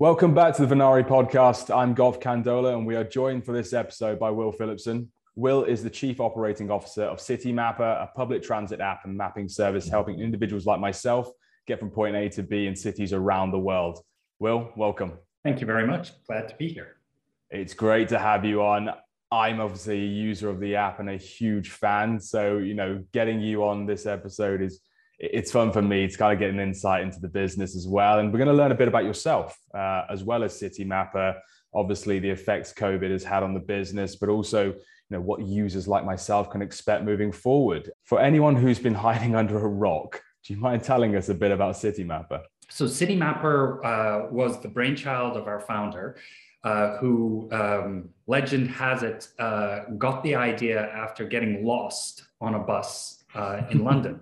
Welcome back to the Venari podcast. I'm Golf Candola, and we are joined for this episode by Will Phillipson. Will is the Chief Operating Officer of Citymapper, a public transit app and mapping service helping individuals like myself get from point A to B in cities around the world. Will, welcome. Thank you very much. Glad to be here. It's great to have you on. I'm obviously a user of the app and a huge fan. So, you know, getting you on this episode is it's fun for me to kind of get an insight into the business as well. And we're going to learn a bit about yourself uh, as well as Citymapper. Obviously, the effects COVID has had on the business, but also you know what users like myself can expect moving forward. For anyone who's been hiding under a rock, do you mind telling us a bit about Citymapper? So, Citymapper uh, was the brainchild of our founder. Uh, who um, legend has it uh, got the idea after getting lost on a bus uh, in London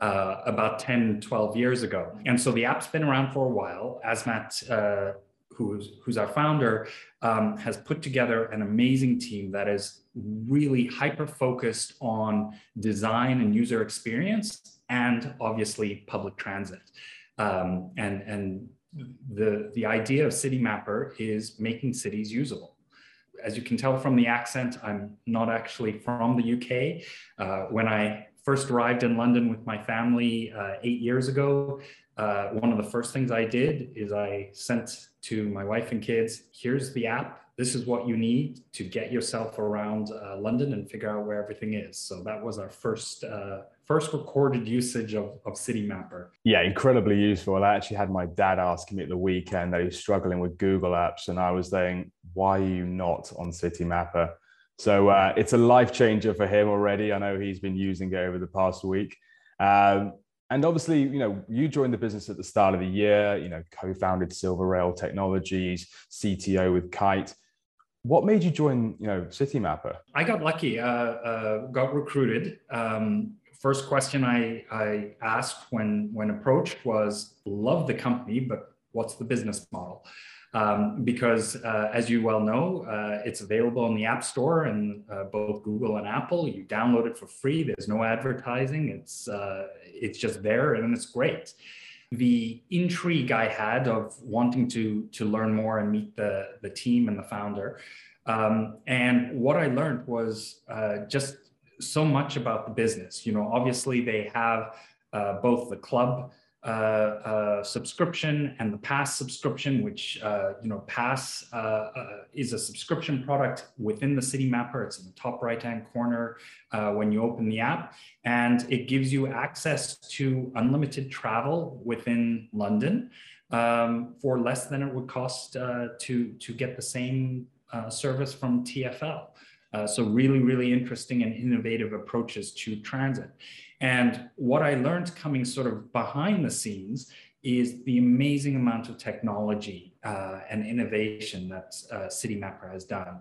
uh, about 10, 12 years ago. And so the app's been around for a while. Azmat, uh, who's, who's our founder, um, has put together an amazing team that is really hyper focused on design and user experience and obviously public transit. Um, and and the, the idea of Citymapper is making cities usable as you can tell from the accent, I'm not actually from the UK. Uh, when I first arrived in London with my family uh, eight years ago, uh, one of the first things I did is I sent to my wife and kids, here's the app. This is what you need to get yourself around uh, London and figure out where everything is. So that was our first uh, first recorded usage of, of Citymapper. Yeah, incredibly useful. I actually had my dad asking me at the weekend that he's struggling with Google Apps, and I was saying, why are you not on Citymapper? So uh, it's a life changer for him already. I know he's been using it over the past week. Um, and obviously, you know, you joined the business at the start of the year, you know, co-founded SilverRail Technologies, CTO with Kyte. What made you join, you know, Citymapper? I got lucky, uh, uh, got recruited. Um, first question I, I asked when, when approached was, love the company, but what's the business model? Um, because uh, as you well know, uh, it's available in the App Store and uh, both Google and Apple. You download it for free. There's no advertising. It's uh, it's just there and it's great. The intrigue I had of wanting to to learn more and meet the the team and the founder, um, and what I learned was uh, just so much about the business. You know, obviously they have uh, both the club uh, uh, subscription and the Pass subscription, which uh, you know Pass uh, uh, is a subscription product within the Citymapper. It's in the top right-hand corner when you open the app, and it gives you access to unlimited travel within London um, for less than it would cost to to get the same service from TFL. So really, really interesting and innovative approaches to transit. And what I learned coming sort of behind the scenes is the amazing amount of technology uh, and innovation that uh, Citymapper has done.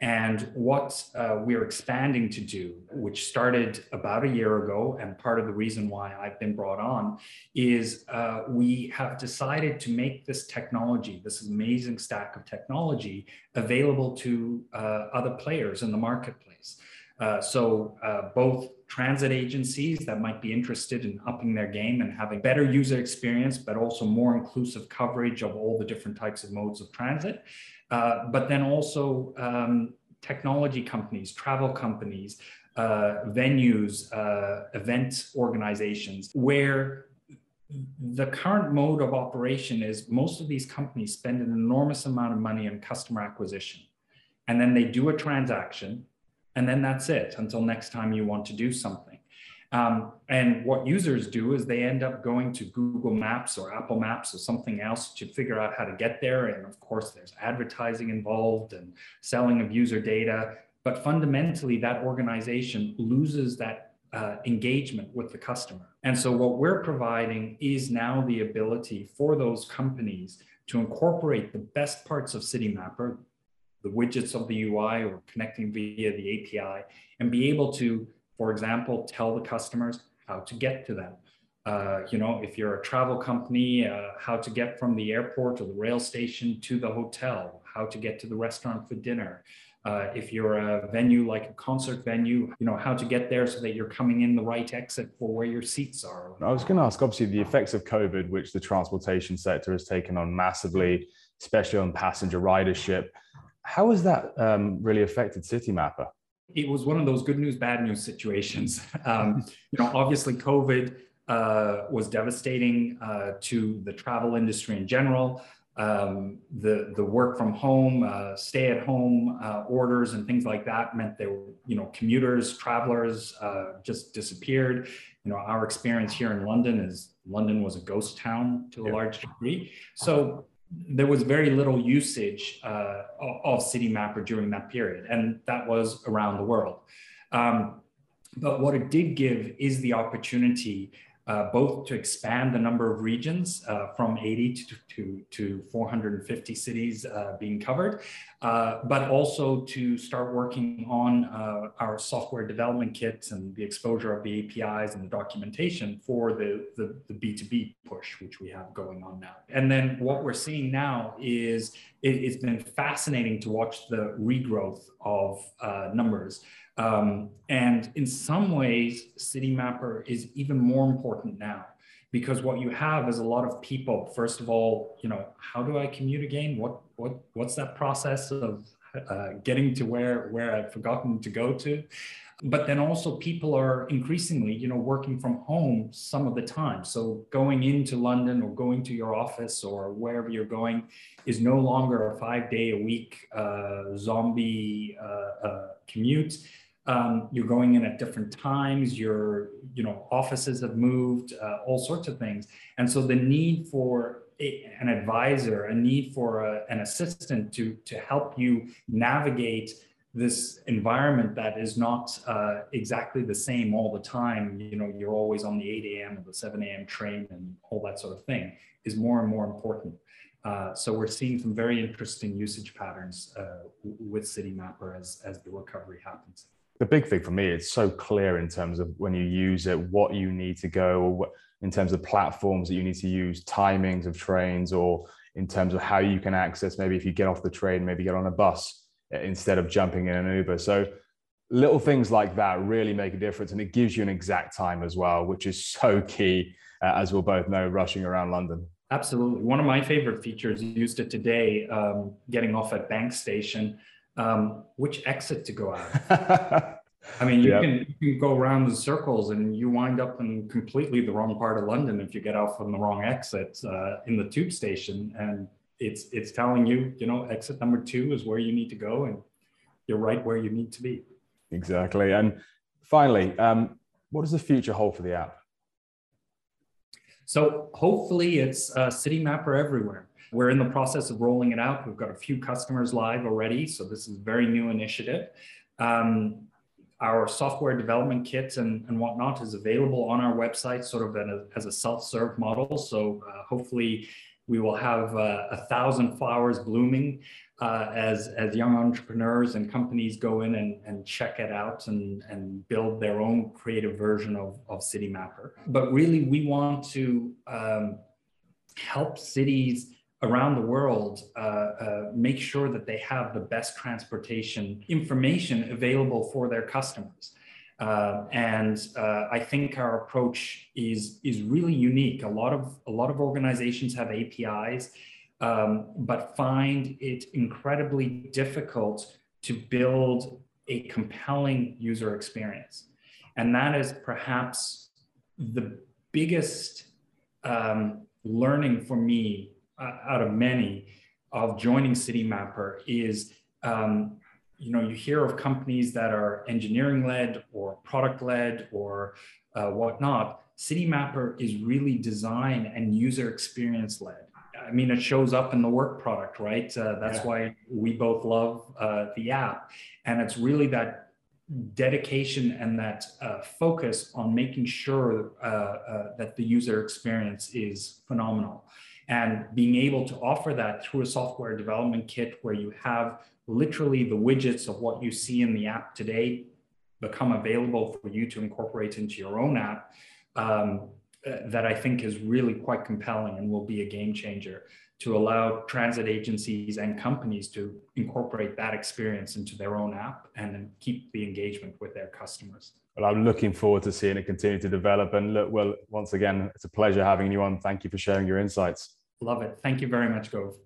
And what uh, we're expanding to do, which started about a year ago, and part of the reason why I've been brought on, is uh, we have decided to make this technology, this amazing stack of technology, available to uh, other players in the marketplace. Uh, so uh, both transit agencies that might be interested in upping their game and having better user experience, but also more inclusive coverage of all the different types of modes of transit. Uh, but then also um, technology companies, travel companies, uh, venues, uh, event organizations, where the current mode of operation is most of these companies spend an enormous amount of money on customer acquisition. And then they do a transaction and then that's it until next time you want to do something. Um, and what users do is they end up going to Google Maps or Apple Maps or something else to figure out how to get there. And of course, there's advertising involved and selling of user data. But fundamentally, that organization loses that uh, engagement with the customer. And so, what we're providing is now the ability for those companies to incorporate the best parts of Citymapper, the widgets of the UI or connecting via the API and be able to, for example, tell the customers how to get to them. Uh, you know, if you're a travel company, uh, how to get from the airport or the rail station to the hotel, how to get to the restaurant for dinner. Uh, if you're a venue like a concert venue, you know, how to get there so that you're coming in the right exit for where your seats are. I was going to ask, obviously, the effects of COVID, which the transportation sector has taken on massively especially on passenger ridership. How has that um, really affected Citymapper? It was one of those good news, bad news situations. Um, you know, obviously, COVID uh, was devastating uh, to the travel industry in general. Um, the the work from home, uh, stay at home uh, orders and things like that meant there were you know commuters, travelers uh, just disappeared. You know our experience here in London is London was a ghost town to a large degree. So there was very little usage uh, of Citymapper during that period, and that was around the world. Um, but what it did give is the opportunity uh, both to expand the number of regions uh, from 80 to, to, to 450 cities uh, being covered, uh, but also to start working on uh, our software development kits and the exposure of the APIs and the documentation for the, the, the, B2B push, which we have going on now. And then what we're seeing now is it, has been fascinating to watch the regrowth of uh, numbers. Um, and in some ways, Citymapper is even more important now because what you have is a lot of people. First of all, you know, how do I commute again? What what what's that process of uh, getting to where where I've forgotten to go to? But then also people are increasingly, you know, working from home some of the time. So going into London or going to your office or wherever you're going is no longer a five day a week uh, zombie uh, uh commute um, you're going in at different times your you know offices have moved uh, all sorts of things. And so the need for an advisor a need for a, an assistant to to help you navigate this environment that is not uh, exactly the same all the time you know you're always on the 8 a.m or the 7 a.m train and all that sort of thing is more and more important. Uh, so we're seeing some very interesting usage patterns uh, with Citymapper as, as the recovery happens the big thing for me, it's so clear in terms of when you use it, what you need to go, or in terms of platforms that you need to use, timings of trains, or in terms of how you can access. Maybe if you get off the train, maybe get on a bus eh, instead of jumping in an Uber. So little things like that really make a difference, and it gives you an exact time as well, which is so key, uh, as we'll both know, rushing around London. Absolutely, one of my favorite features used it today, um, getting off at Bank Station um, which exit to go out. I mean, you, yep. can, you can go around the circles and you wind up in completely the wrong part of London if you get off on the wrong exit uh, in the tube station. And it's it's telling you, you know, exit number two is where you need to go, and you're right where you need to be. Exactly. And finally, um, what does the future hold for the app? So hopefully, it's uh, Citymapper everywhere. We're in the process of rolling it out. We've got a few customers live already, so this is a very new initiative. Um, our software development kit and, and whatnot is available on our website, sort of a, as a self-serve model. So uh, hopefully we will have uh, a thousand flowers blooming uh, as, as young entrepreneurs and companies go in and, and check it out and, and build their own creative version of, of Citymapper. But really, we want to um, help cities around the world uh, uh, make sure that they have the best transportation information available for their customers. Uh, and uh, I think our approach is is really unique. A lot of a lot of organizations have APIs, um, but find it incredibly difficult to build a compelling user experience, and that is perhaps the biggest um, learning for me uh, out of many of joining Citymapper is um, you know you hear of companies that are engineering led or product led or uh, whatnot. Citymapper is really design and user experience led i mean it shows up in the work product right? Uh, that's yeah. why we both love uh, the app. And it's really that dedication and that uh, focus on making sure uh, uh, that the user experience is phenomenal and being able to offer that through a software development kit where you have literally the widgets of what you see in the app today become available for you to incorporate into your own app um, uh, that I think is really quite compelling and will be a game changer to allow transit agencies and companies to incorporate that experience into their own app and then keep the engagement with their customers. Well, I'm looking forward to seeing it continue to develop. And look, well, once again, it's a pleasure having you on. Thank you for sharing your insights. Love it. Thank you very much, Gove.